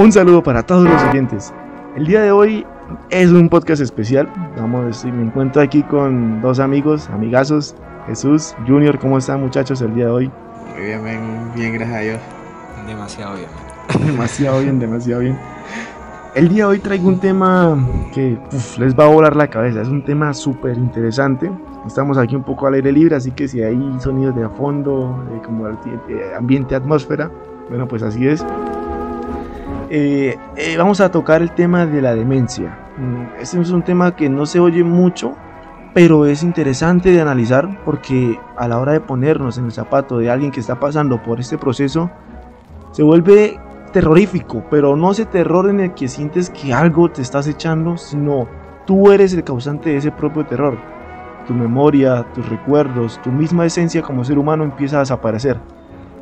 Un saludo para todos los oyentes. El día de hoy es un podcast especial. Vamos, me encuentro aquí con dos amigos, amigazos. Jesús, Junior, ¿cómo están muchachos el día de hoy? Muy bien, bien, bien gracias a Dios. Demasiado bien. demasiado bien, demasiado bien. El día de hoy traigo un tema que les va a volar la cabeza. Es un tema súper interesante. Estamos aquí un poco al aire libre, así que si hay sonidos de fondo, como el, ambiente, atmósfera, bueno, pues así es. Eh, eh, vamos a tocar el tema de la demencia. Mm, este es un tema que no se oye mucho, pero es interesante de analizar porque a la hora de ponernos en el zapato de alguien que está pasando por este proceso, se vuelve terrorífico, pero no ese terror en el que sientes que algo te estás echando, sino tú eres el causante de ese propio terror. Tu memoria, tus recuerdos, tu misma esencia como ser humano empieza a desaparecer.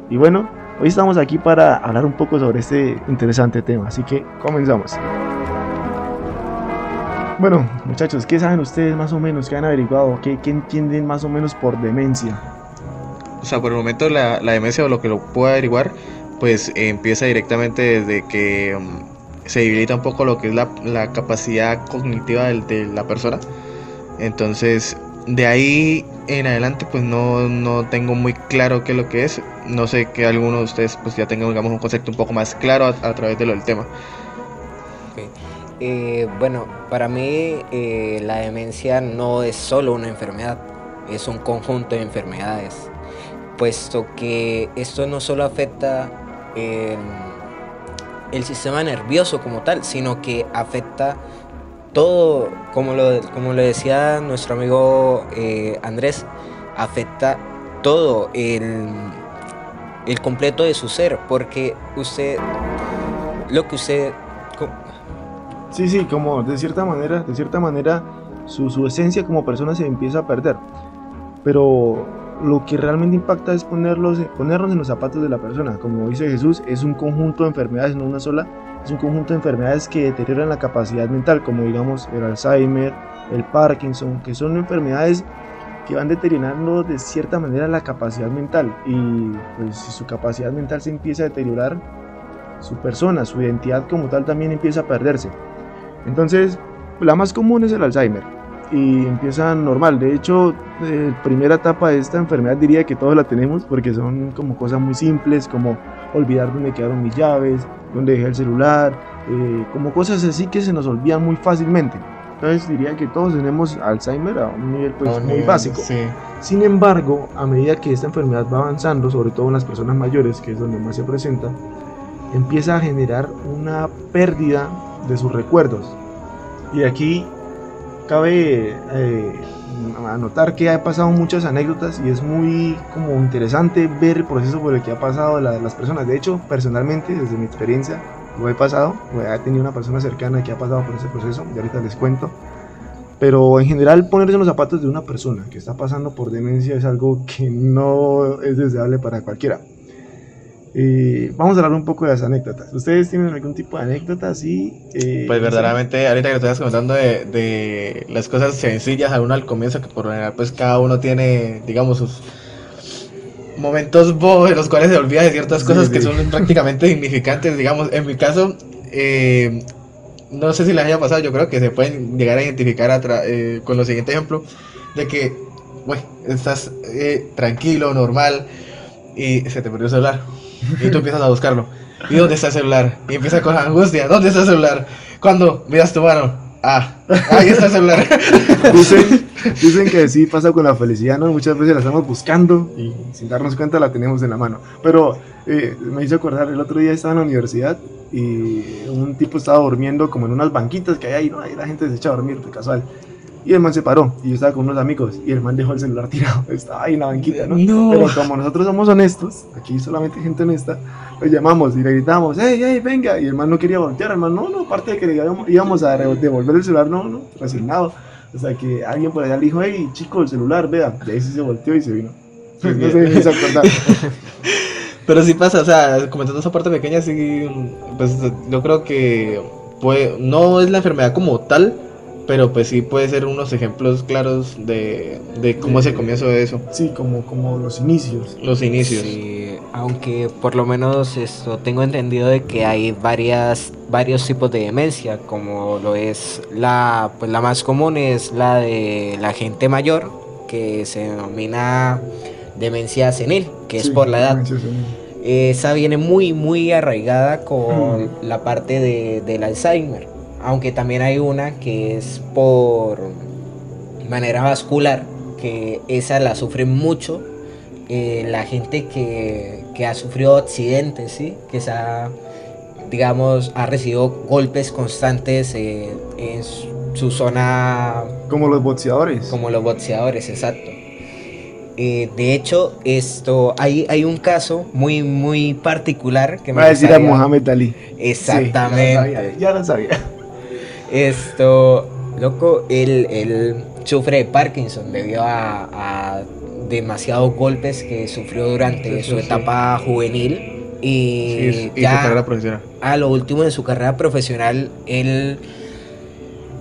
Y bueno, hoy estamos aquí para hablar un poco sobre este interesante tema, así que comenzamos. Bueno, muchachos, ¿qué saben ustedes más o menos? ¿Qué han averiguado? ¿Qué, entienden más o menos por demencia? O sea, por el momento la, demencia o lo que lo puedo averiguar pues empieza directamente desde que mm, se debilita un poco lo que es la, capacidad cognitiva de, la persona. Entonces, de ahí en adelante, pues no, no, tengo muy claro qué es lo que es. No sé que alguno de ustedes pues ya tengan digamos, un concepto un poco más claro a, través de lo del tema. Eh, bueno, para mí eh, la demencia no es solo una enfermedad, es un conjunto de enfermedades, puesto que esto no solo afecta el sistema nervioso como tal, sino que afecta todo, como lo, como lo decía nuestro amigo eh, Andrés, afecta todo el, el completo de su ser, porque usted, lo que usted... Sí, sí, como de cierta manera, de cierta manera, su, su esencia como persona se empieza a perder. Pero lo que realmente impacta es ponerlos, ponernos en los zapatos de la persona. Como dice Jesús, es un conjunto de enfermedades, no una sola, es un conjunto de enfermedades que deterioran la capacidad mental, como digamos el Alzheimer, el Parkinson, que son enfermedades que van deteriorando de cierta manera la capacidad mental. Y pues si su capacidad mental se empieza a deteriorar, su persona, su identidad como tal también empieza a perderse. Entonces, la más común es el Alzheimer y empieza normal. De hecho, la primera etapa de esta enfermedad diría que todos la tenemos porque son como cosas muy simples, como olvidar dónde quedaron mis llaves, dónde dejé el celular, eh, como cosas así que se nos olvidan muy fácilmente. Entonces diría que todos tenemos Alzheimer a un nivel pues, muy básico. Sin embargo, a medida que esta enfermedad va avanzando, sobre todo en las personas mayores, que es donde más se presenta, empieza a generar una pérdida de sus recuerdos. Y aquí cabe eh, anotar que ha pasado muchas anécdotas y es muy como interesante ver el proceso por el que ha pasado las personas. De hecho, personalmente, desde mi experiencia, lo he pasado, he tenido una persona cercana que ha pasado por ese proceso y ahorita les cuento. Pero en general ponerse en los zapatos de una persona que está pasando por demencia es algo que no es deseable para cualquiera vamos a hablar un poco de las anécdotas. ¿Ustedes tienen algún tipo de anécdota así? Eh, pues verdaderamente, ahorita que estás comentando de, de, las cosas sencillas a uno al comienzo, que por lo general pues cada uno tiene, digamos, sus momentos bobos en los cuales se olvida de ciertas cosas que son prácticamente significantes, digamos, en mi caso, eh, no sé si les haya pasado, yo creo que se pueden llegar a identificar eh, con lo siguiente ejemplo, de que, bueno, estás tranquilo, normal, y se te perdió el celular y tú empiezas a buscarlo. ¿Y dónde está el celular? Y empieza con angustia. ¿Dónde está el celular? Cuando miras tu mano. Ah, ahí está el celular. Dicen, dicen que sí pasa con la felicidad, ¿no? Muchas veces la estamos buscando y sin darnos cuenta la tenemos en la mano. Pero eh, me hizo acordar, el otro día estaba en la universidad y un tipo estaba durmiendo como en unas banquitas que hay ahí, ¿no? Ahí la gente se echa a dormir de casual. Y el man se paró y yo estaba con unos amigos y el man dejó el celular tirado. Estaba ahí en la banquita, ¿no? Pero como nosotros somos honestos, aquí solamente gente honesta, lo llamamos y le gritamos, hey, hey, venga. Y el man no quería voltear, el man, no, no, aparte de que le íbamos a devolver el celular, no, no, resignado. O sea que alguien por allá le dijo, hey, chico, el celular, vea. Y ahí sí se volteó y se vino. No se acordar. Pero sí pasa, o sea, comentando esa parte pequeña, sí, pues yo creo que pues, no es la enfermedad como tal, pero pues sí puede ser unos ejemplos claros de, de cómo es el comienzo de eso. Sí, como, como los inicios. Los inicios. Sí, aunque por lo menos esto tengo entendido de que hay varias varios tipos de demencia, como lo es la pues la más común es la de la gente mayor que se denomina demencia senil, que es por la edad. Esa viene muy muy arraigada con la parte de, del Alzheimer, aunque también hay una que es por manera vascular, que esa la sufre mucho eh, la gente que, que ha sufrido accidentes, ¿sí? que se ha, digamos, ha recibido golpes constantes eh, en su, zona, Como los boxeadores. como los boxeadores, exacto. Eh, de hecho, esto hay, hay un caso muy muy particular que me Va a decir a Mohamed Ali. Exactamente. Sí, ya lo sabía. ya lo sabía. Esto, loco, él, él sufre de Parkinson debido a, a demasiados golpes que sufrió durante Sí, sí, su sí. etapa juvenil. Y, Y, y ya su carrera profesional. a lo último de su carrera profesional, él,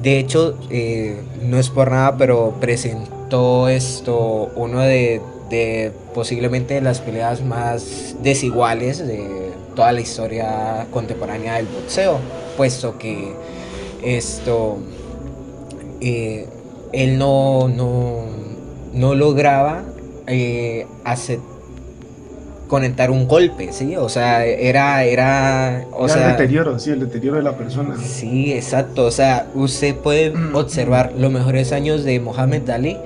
de hecho, eh, no es por nada, pero presentó esto, uno de, de posiblemente las peleas más desiguales de toda la historia contemporánea del boxeo, puesto que esto, eh, él no, no, no lograba eh, hacer conectar un golpe, ¿sí? O sea, era, era, o sea, el deterioro, sí, el deterioro de la persona. Sí, exacto. O sea, usted puede Mm. observar los mejores años de Mohamed Ali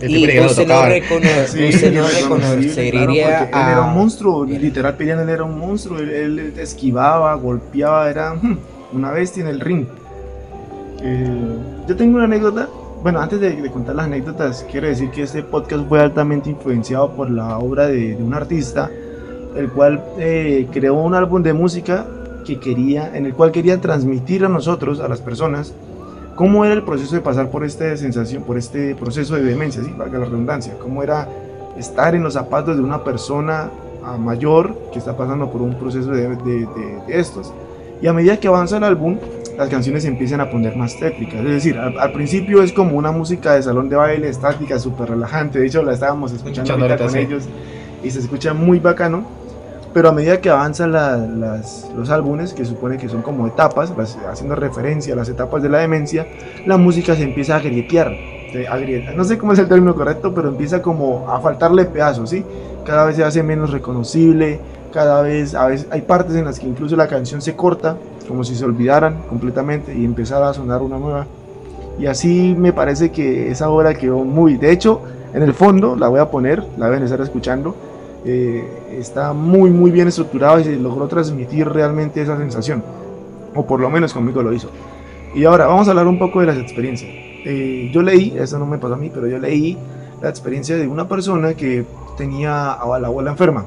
El y usted no, recono- Sí, usted no irreconocible, claro, reconocería porque él era un a... monstruo, Era- literal peleando él era un monstruo, él, él esquivaba, golpeaba, era hmm, una bestia en el ring. Yo tengo una anécdota, bueno, antes de, de contar las anécdotas, quiero decir que este podcast fue altamente influenciado por la obra de, de un artista, el cual eh, creó un álbum de música que quería, en el cual quería transmitir a nosotros, a las personas, cómo era el proceso de pasar por esta sensación, por este proceso de demencia, ¿sí? valga la redundancia, cómo era estar en los zapatos de una persona mayor que está pasando por un proceso de, de- de- de estos. Y a medida que avanza el álbum, las canciones se empiezan a poner más tétricas. Es decir, al, al principio es como una música de salón de baile estática, súper relajante. De hecho, la estábamos escuchando ahorita con sí. ellos y se escucha muy bacano. Pero a medida que avanzan la- las- los álbumes, que supone que son como etapas, las- haciendo referencia a las etapas de la demencia, la música se empieza a grietear. No sé cómo es el término correcto, pero empieza como a faltarle pedazos, ¿sí? Cada vez se hace menos reconocible, cada vez, a veces hay partes en las que incluso la canción se corta, como si se olvidaran completamente y empezara a sonar una nueva. Y así me parece que esa obra quedó muy... De hecho, en el fondo, la voy a poner, la deben estar escuchando, eh, está muy muy bien estructurado y se logró transmitir realmente esa sensación. O por lo menos conmigo lo hizo. Y ahora vamos a hablar un poco de las experiencias. Eh, yo leí, eso no me pasó a mí, pero yo leí la experiencia de una persona que tenía a la abuela enferma.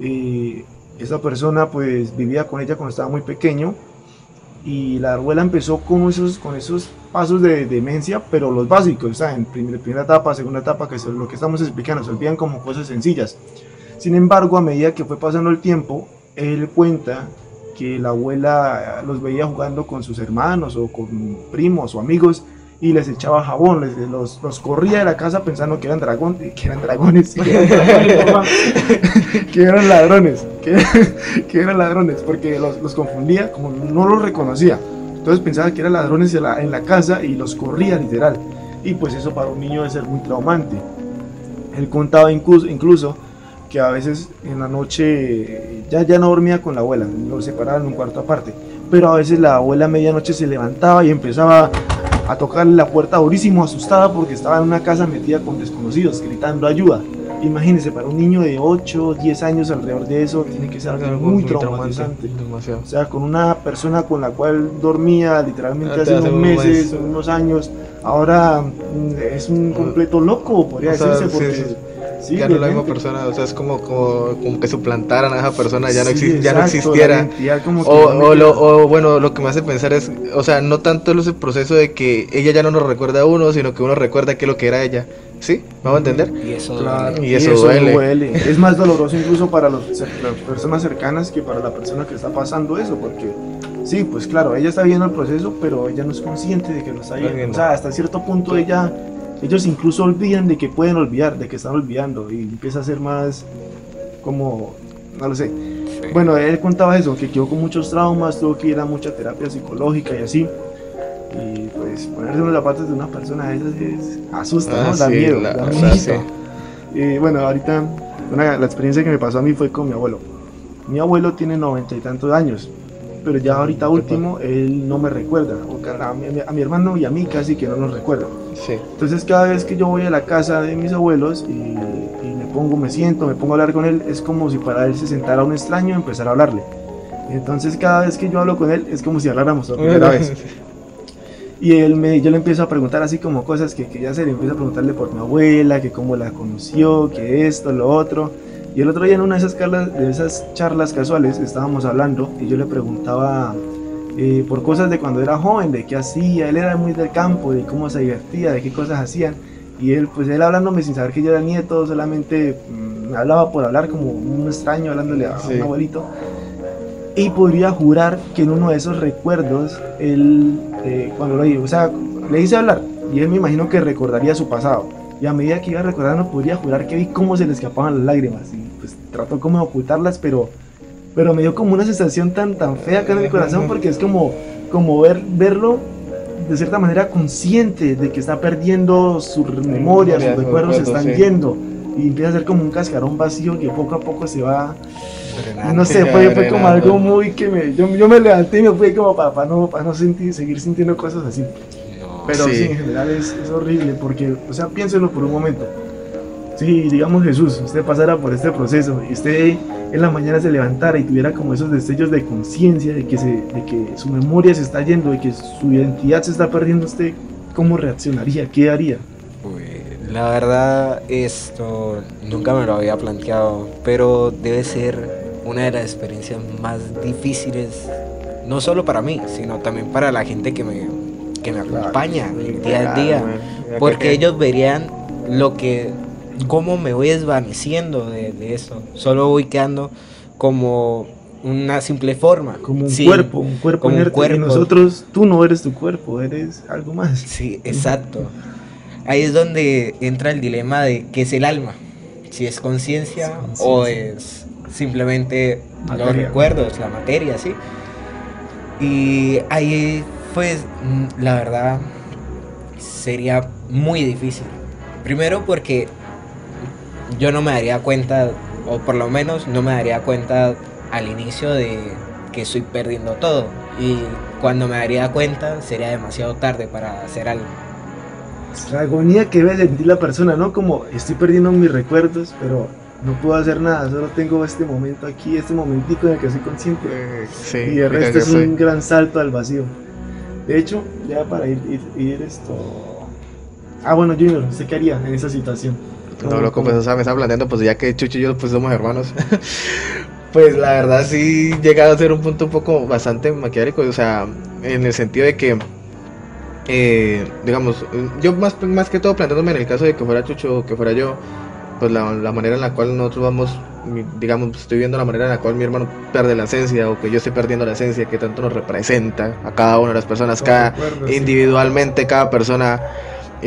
Y esa persona pues vivía con ella cuando estaba muy pequeño y la abuela empezó con esos, con esos pasos de demencia, pero los básicos, o sea, en primera, primera etapa, segunda etapa, que es lo que estamos explicando, se olvidan como cosas sencillas. Sin embargo, a medida que fue pasando el tiempo, él cuenta que la abuela los veía jugando con sus hermanos o con primos o amigos y les echaba jabón, les, los, los corría de la casa pensando que eran, dragón, que eran dragones, que eran, dragones, que eran ladrones, que, que eran ladrones, porque los, los confundía, como no los reconocía. Entonces pensaba que eran ladrones en la, en la casa y los corría literal. Y pues eso para un niño debe ser muy traumante. Él contaba incluso, incluso que a veces en la noche ya, ya no dormía con la abuela, lo separaban en un cuarto aparte. Pero a veces la abuela a medianoche se levantaba y empezaba a tocarle la puerta durísimo, asustada porque estaba en una casa metida con desconocidos, gritando ayuda. Imagínense, para un niño de 8, 10 años alrededor de eso, tiene que ser algo muy traumatizante. Demasiado. O sea, con una persona con la cual dormía literalmente Ah, hace unos un meses, mes. unos años, ahora mm, es un completo loco, podría O decirse, porque... sí. sí, ya no es la misma persona, o sea, es como, como, como que suplantaran a esa persona, ya no, Sí, exi- ya no exacto, existiera. como que O, no o, lo, o bueno, lo que me hace pensar es, o sea, no tanto ese proceso de que ella ya no nos recuerda a uno, sino que uno recuerda qué es lo que era ella. ¿Sí? ¿Vamos a entender? Y eso Claro, duele. Y eso duele. Es más doloroso incluso para los las personas cercanas que para la persona que está pasando eso, porque sí, pues claro, ella está viendo el proceso, pero ella no es consciente de que lo está viendo. viendo. O sea, hasta cierto punto ella, ellos incluso olvidan de que pueden olvidar, de que están olvidando y empieza a ser más como no lo sé. Bueno, él contaba eso, que quedó con muchos traumas, tuvo que ir a mucha terapia psicológica y así. Y pues ponerse en los zapatos de una persona de esas es, asusta, Ah, ¿no? Da sí, miedo, la- da miedo. sí. Y bueno, ahorita una- la experiencia que me pasó a mí fue con mi abuelo. Mi abuelo tiene noventa y tantos años, pero ya ahorita último él no me recuerda. mi, a mi hermano y a mí casi que no nos recuerda. Entonces cada vez que yo voy a la casa de mis abuelos y, me pongo, me siento, me pongo a hablar con él, es como si para él se sentara un extraño y empezar a hablarle. Entonces cada vez que yo hablo con él es como si habláramos por primera vez. Y él me, yo le empiezo a preguntar así como cosas que quería hacer, empiezo a preguntarle por mi abuela, que cómo la conoció, que esto, lo otro. Y el otro día en una de esas, charlas, de esas charlas casuales estábamos hablando y yo le preguntaba eh, por cosas de cuando era joven, de qué hacía, él era muy del campo, de cómo se divertía, de qué cosas hacían. Y él, pues él hablándome sin saber que yo era nieto, solamente mm, me hablaba por hablar como un extraño hablándole a Sí. un abuelito. Y podría jurar que en uno de esos recuerdos, él, eh, cuando lo o sea, le hice hablar y él me imagino que recordaría su pasado. Y a medida que iba recordando, podría jurar que vi cómo se le escapaban las lágrimas. Y pues trató como de ocultarlas, pero, pero me dio como una sensación tan, tan fea acá en el corazón porque es como, como ver, verlo de cierta manera consciente de que está perdiendo sus memorias, sus sus recuerdos se están sí. yendo. Y empieza a ser como un cascarón vacío que poco a poco se va no sé, fue, fue como algo muy que me. Yo, yo me levanté y me fui como para, no, para no sentir, seguir sintiendo cosas así. No. Pero sí, Sí. en general es, es horrible porque, o sea, piénselo por un momento. Si, digamos, Jesús, usted pasara por este proceso y usted en la mañana se levantara y tuviera como esos destellos de conciencia, de, que se- de que su memoria se está yendo, de que su identidad se está perdiendo, ¿usted cómo reaccionaría? ¿Qué haría? Uy, la verdad, esto nunca me lo había planteado, pero debe ser una de las experiencias más difíciles, no solo para mí, sino también para la gente que me, que me Claro, acompaña el día a Claro, día. Porque que- ellos verían lo que, cómo me voy desvaneciendo de, de eso. Solo voy quedando como una simple forma. Como un Sí, cuerpo, un cuerpo como un inerte. Y cuerpo. nosotros, tú no eres tu cuerpo, eres algo más. Sí, exacto. Ahí es donde entra el dilema de qué es el alma. Si es conciencia o es simplemente los recuerdos, la materia, sí. Y ahí, pues, mm, la verdad, sería muy difícil. Primero porque yo no me daría cuenta, o por lo menos no me daría cuenta al inicio de que estoy perdiendo todo. Y cuando me daría cuenta sería demasiado tarde para hacer algo. La agonía que debe sentir la persona, ¿no? Como estoy perdiendo mis recuerdos, pero no puedo hacer nada, solo tengo este momento aquí, este momentico en el que soy consciente. Eh, Sí, y el resto es un gran salto al vacío. De hecho, ya para ir, ir, ir esto... Ah, bueno, Junior, ¿usted qué haría en esa situación? No, loco, pues, o sea, me estaba planteando, pues ya que Chucho y yo pues somos hermanos. pues la verdad sí llega a ser un punto un poco bastante maquiavélico, o sea, en el sentido de que, eh, digamos, yo más, más que todo planteándome en el caso de que fuera Chucho o que fuera yo, pues la, la manera en la cual nosotros vamos, digamos, estoy viendo la manera en la cual mi hermano pierde la esencia o que yo estoy perdiendo la esencia que tanto nos representa a cada una de las personas, Los cada, recuerdos, sí. individualmente cada persona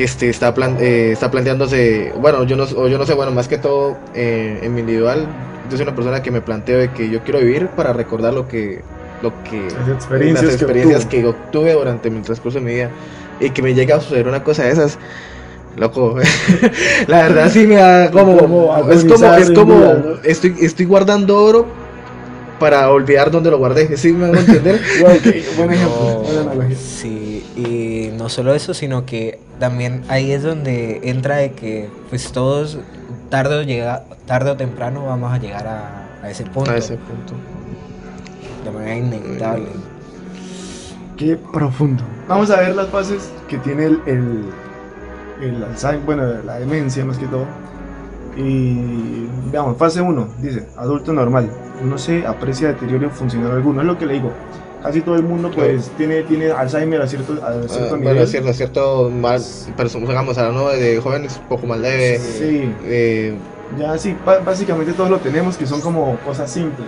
este está plan- eh, está planteándose bueno yo no o yo no sé bueno más que todo eh, en mi individual yo soy una persona que me planteo de que yo quiero vivir para recordar lo que lo que Las experiencias, las que experiencias obtuvo. que obtuve durante mi transcurso de mi vida y que me llega a suceder una cosa de esas loco la verdad sí me da como Como es como es como estoy estoy guardando oro para olvidar dónde lo guardé ¿sí me hago entender Wow, qué buen ejemplo, No, buena analogía. sí, y no solo eso, sino que también ahí es donde entra de que pues todos tarde o, llega, tarde o temprano vamos a llegar a, a ese punto a ese punto de manera inevitable. Qué profundo. Vamos a ver las fases que tiene el, el, el Alzheimer, bueno, la demencia más que todo. Y veamos, fase 1, dice, adulto normal. No se aprecia deterioro funcional alguno, es lo que le digo. Casi todo el mundo pues tiene, tiene Alzheimer a cierto, a cierto Ah, nivel. bueno, es cierto, es cierto, mal, pero digamos, hablando de jóvenes un poco más leve, Sí, eh, ya sí, básicamente todos lo tenemos, que son como cosas simples.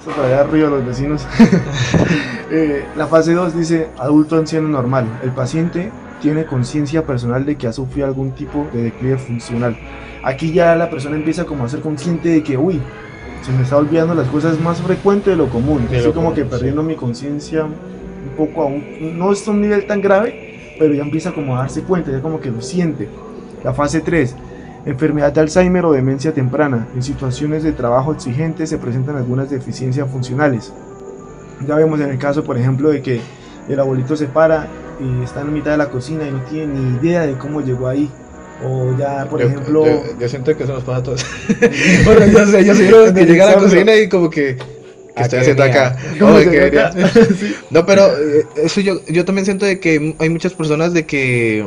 Eso para allá arriba los vecinos. Eh, la fase 2 dice adulto anciano normal. El paciente tiene conciencia personal de que ha sufrido algún tipo de declive funcional. Aquí ya la persona empieza como a ser consciente de que, uy, se me está olvidando las cosas más frecuentes de lo común. De Estoy lo como común, que perdiendo mi conciencia un poco aún. No es un nivel tan grave, pero ya empieza como a darse cuenta, ya como que lo siente. La fase 3. Enfermedad de Alzheimer o demencia temprana. En situaciones de trabajo exigentes se presentan algunas deficiencias funcionales. Ya vemos en el caso, por ejemplo, de que el abuelito se para y está en mitad de la cocina y no tiene ni idea de cómo llegó ahí. O ya, por yo, ejemplo... yo, yo siento que eso nos pasa a todos. bueno, yo sé, yo soy que llega a la cocina y como que. ¿Qué ¿A estoy haciendo acá? No, pero eh, eso yo, yo también siento de que hay muchas personas de que,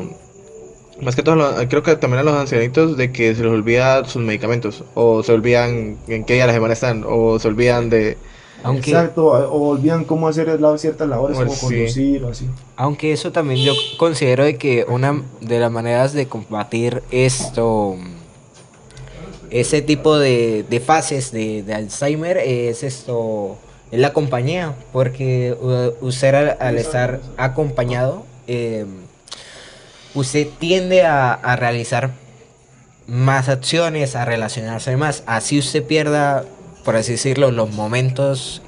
más que todo, creo que también a los ancianitos, de que se les olvida sus medicamentos, o se olvidan en qué día de la semana están, o se olvidan de... Aunque, Exacto, o olvidan cómo hacer ciertas labores Bueno, como sí. conducir o así. aunque eso también yo considero de que una de las maneras de combatir esto, ese tipo de, de fases de, de Alzheimer es esto, es la compañía, porque usted al, al estar acompañado, eh, usted tiende a, a realizar más acciones, a relacionarse más, así usted pierda, por así decirlo, los momentos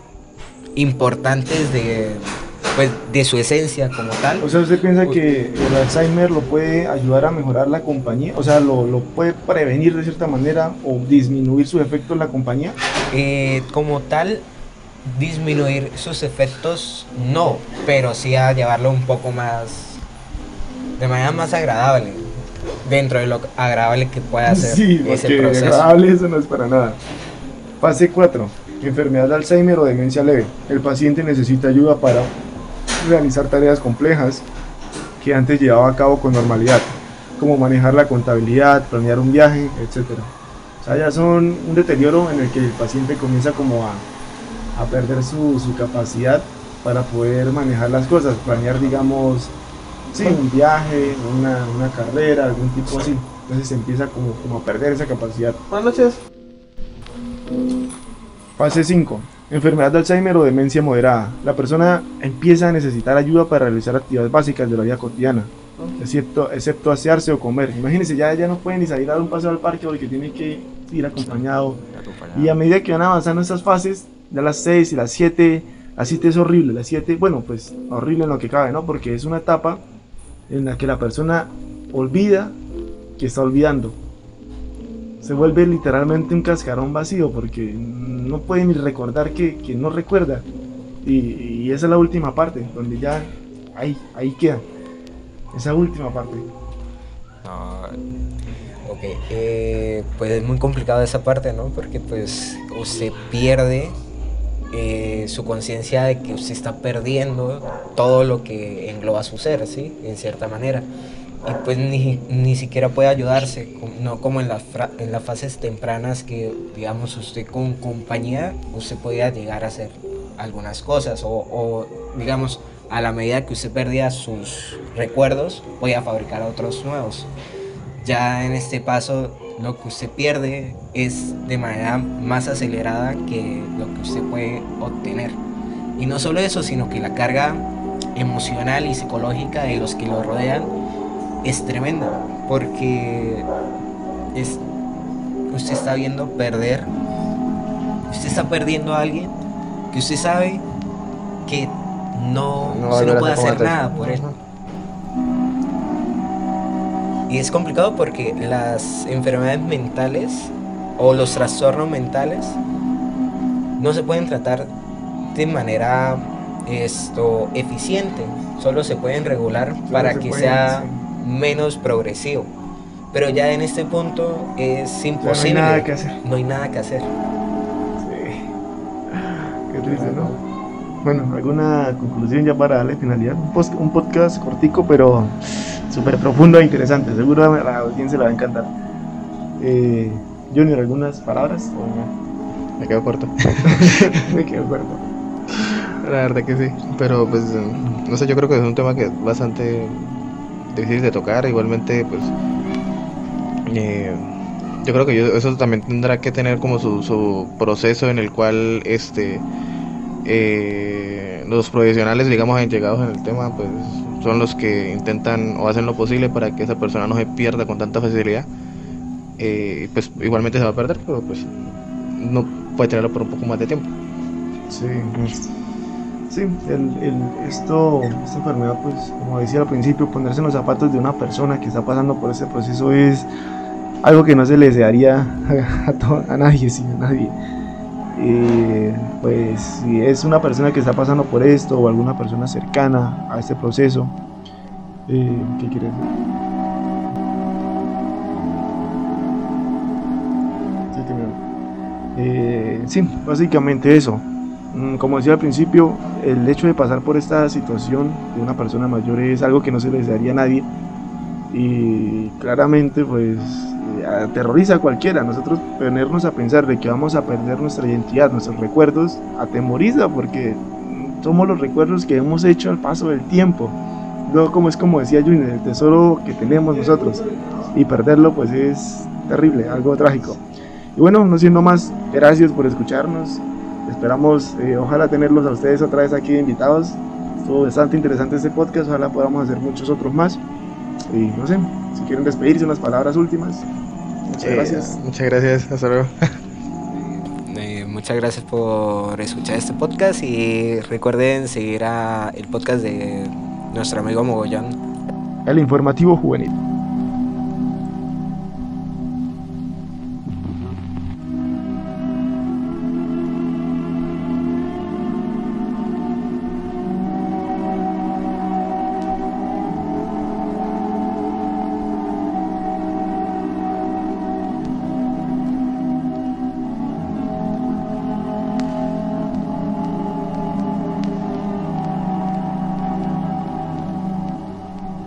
importantes de, pues, de su esencia como tal. O sea, ¿usted piensa que el Alzheimer lo puede ayudar a mejorar la compañía? O sea, ¿lo, lo puede prevenir de cierta manera o disminuir su efecto en la compañía? Eh, como tal, disminuir sus efectos no, pero sí a llevarlo un poco más, de manera más agradable, dentro de lo agradable que pueda ser Sí, ese proceso. agradable eso no es para nada. Fase 4. Enfermedad de Alzheimer o demencia leve. El paciente necesita ayuda para realizar tareas complejas que antes llevaba a cabo con normalidad, como manejar la contabilidad, planear un viaje, etc. O sea, ya son un deterioro en el que el paciente comienza como a, a perder su, su capacidad para poder manejar las cosas, planear, digamos, sí, un viaje, una, una carrera, algún tipo así. Entonces se empieza como, como a perder esa capacidad. Buenas noches. Fase 5. Enfermedad de Alzheimer o demencia moderada. La persona empieza a necesitar ayuda para realizar actividades básicas de la vida cotidiana, excepto, excepto asearse o comer. Imagínense, ya, ya no puede ni salir a dar un paseo al parque porque tiene que ir acompañado. Y a medida que van avanzando estas fases, ya las 6 y las 7, las 7 es horrible, las 7, bueno, pues horrible en lo que cabe, ¿no? Porque es una etapa en la que la persona olvida que está olvidando. Se vuelve literalmente un cascarón vacío porque no puede ni recordar que, que no recuerda. Y, y esa es la última parte, donde ya ahí, ahí queda. Esa última parte. No, ok, eh, pues es muy complicado esa parte, ¿no? Porque pues usted pierde eh, su conciencia de que usted está perdiendo todo lo que engloba su ser, ¿sí? En cierta manera. Y pues ni, ni siquiera puede ayudarse, no como en las, en las fases tempranas que, digamos, usted con compañía, usted podía llegar a hacer algunas cosas o, o, digamos, a la medida que usted perdía sus recuerdos, podía fabricar otros nuevos. Ya en este paso, lo que usted pierde es de manera más acelerada que lo que usted puede obtener. Y no solo eso, sino que la carga emocional y psicológica de los que lo rodean es tremenda, porque es, usted está viendo perder, usted está perdiendo a alguien que usted sabe que no, volver no puede hacer nada por él. Y es complicado porque las enfermedades mentales o los trastornos mentales no se pueden tratar de manera esto eficiente, solo se pueden regular para se que pueden, sea sí. Menos progresivo. Pero ya en este punto es imposible. nada que hacer. No hay nada que hacer. Sí. Qué triste, ¿no? Bueno, ¿alguna conclusión ya para darle finalidad? Un, post- un podcast cortico, pero súper profundo e interesante. Seguro a la audiencia le va a encantar. Eh, Junior, ¿algunas palabras? ¿O no? Me quedo corto. Me quedo corto. La verdad que sí. Pero pues, no sé, yo creo que es un tema que es bastante difícil de tocar. Igualmente, pues, eh, yo creo que eso también tendrá que tener como su, su proceso en el cual este eh, los profesionales, digamos, enchegados en el tema, pues son los que intentan o hacen lo posible para que esa persona no se pierda con tanta facilidad. Eh, pues igualmente se va a perder, pero pues no puede tenerlo por un poco más de tiempo. Sí, sí el, el, esto, esta enfermedad, pues como decía al principio, ponerse en los zapatos de una persona que está pasando por ese proceso es algo que no se le desearía a, a nadie, sí, a nadie. Eh, pues si es una persona que está pasando por esto o alguna persona cercana a este proceso, eh, ¿qué quiere decir? Eh, sí, básicamente eso. Mm, como decía al principio, el hecho de pasar por esta situación de una persona mayor es algo que no se le desearía a nadie y claramente pues aterroriza a cualquiera. Nosotros ponernos a pensar de que vamos a perder nuestra identidad, nuestros recuerdos, atemoriza porque somos los recuerdos que hemos hecho al paso del tiempo. Luego, como es como decía Junior, el tesoro que tenemos nosotros y perderlo pues es terrible, algo trágico. Y bueno, no siendo más, gracias por escucharnos. Esperamos, eh, ojalá tenerlos a ustedes otra vez aquí invitados. Estuvo bastante interesante este podcast, ojalá podamos hacer muchos otros más. Y no sé, si quieren despedirse, unas palabras últimas. Muchas eh, gracias. Muchas gracias, hasta luego. Eh, muchas gracias por escuchar este podcast y recuerden seguir a el podcast de nuestro amigo Mogollón. El informativo juvenil.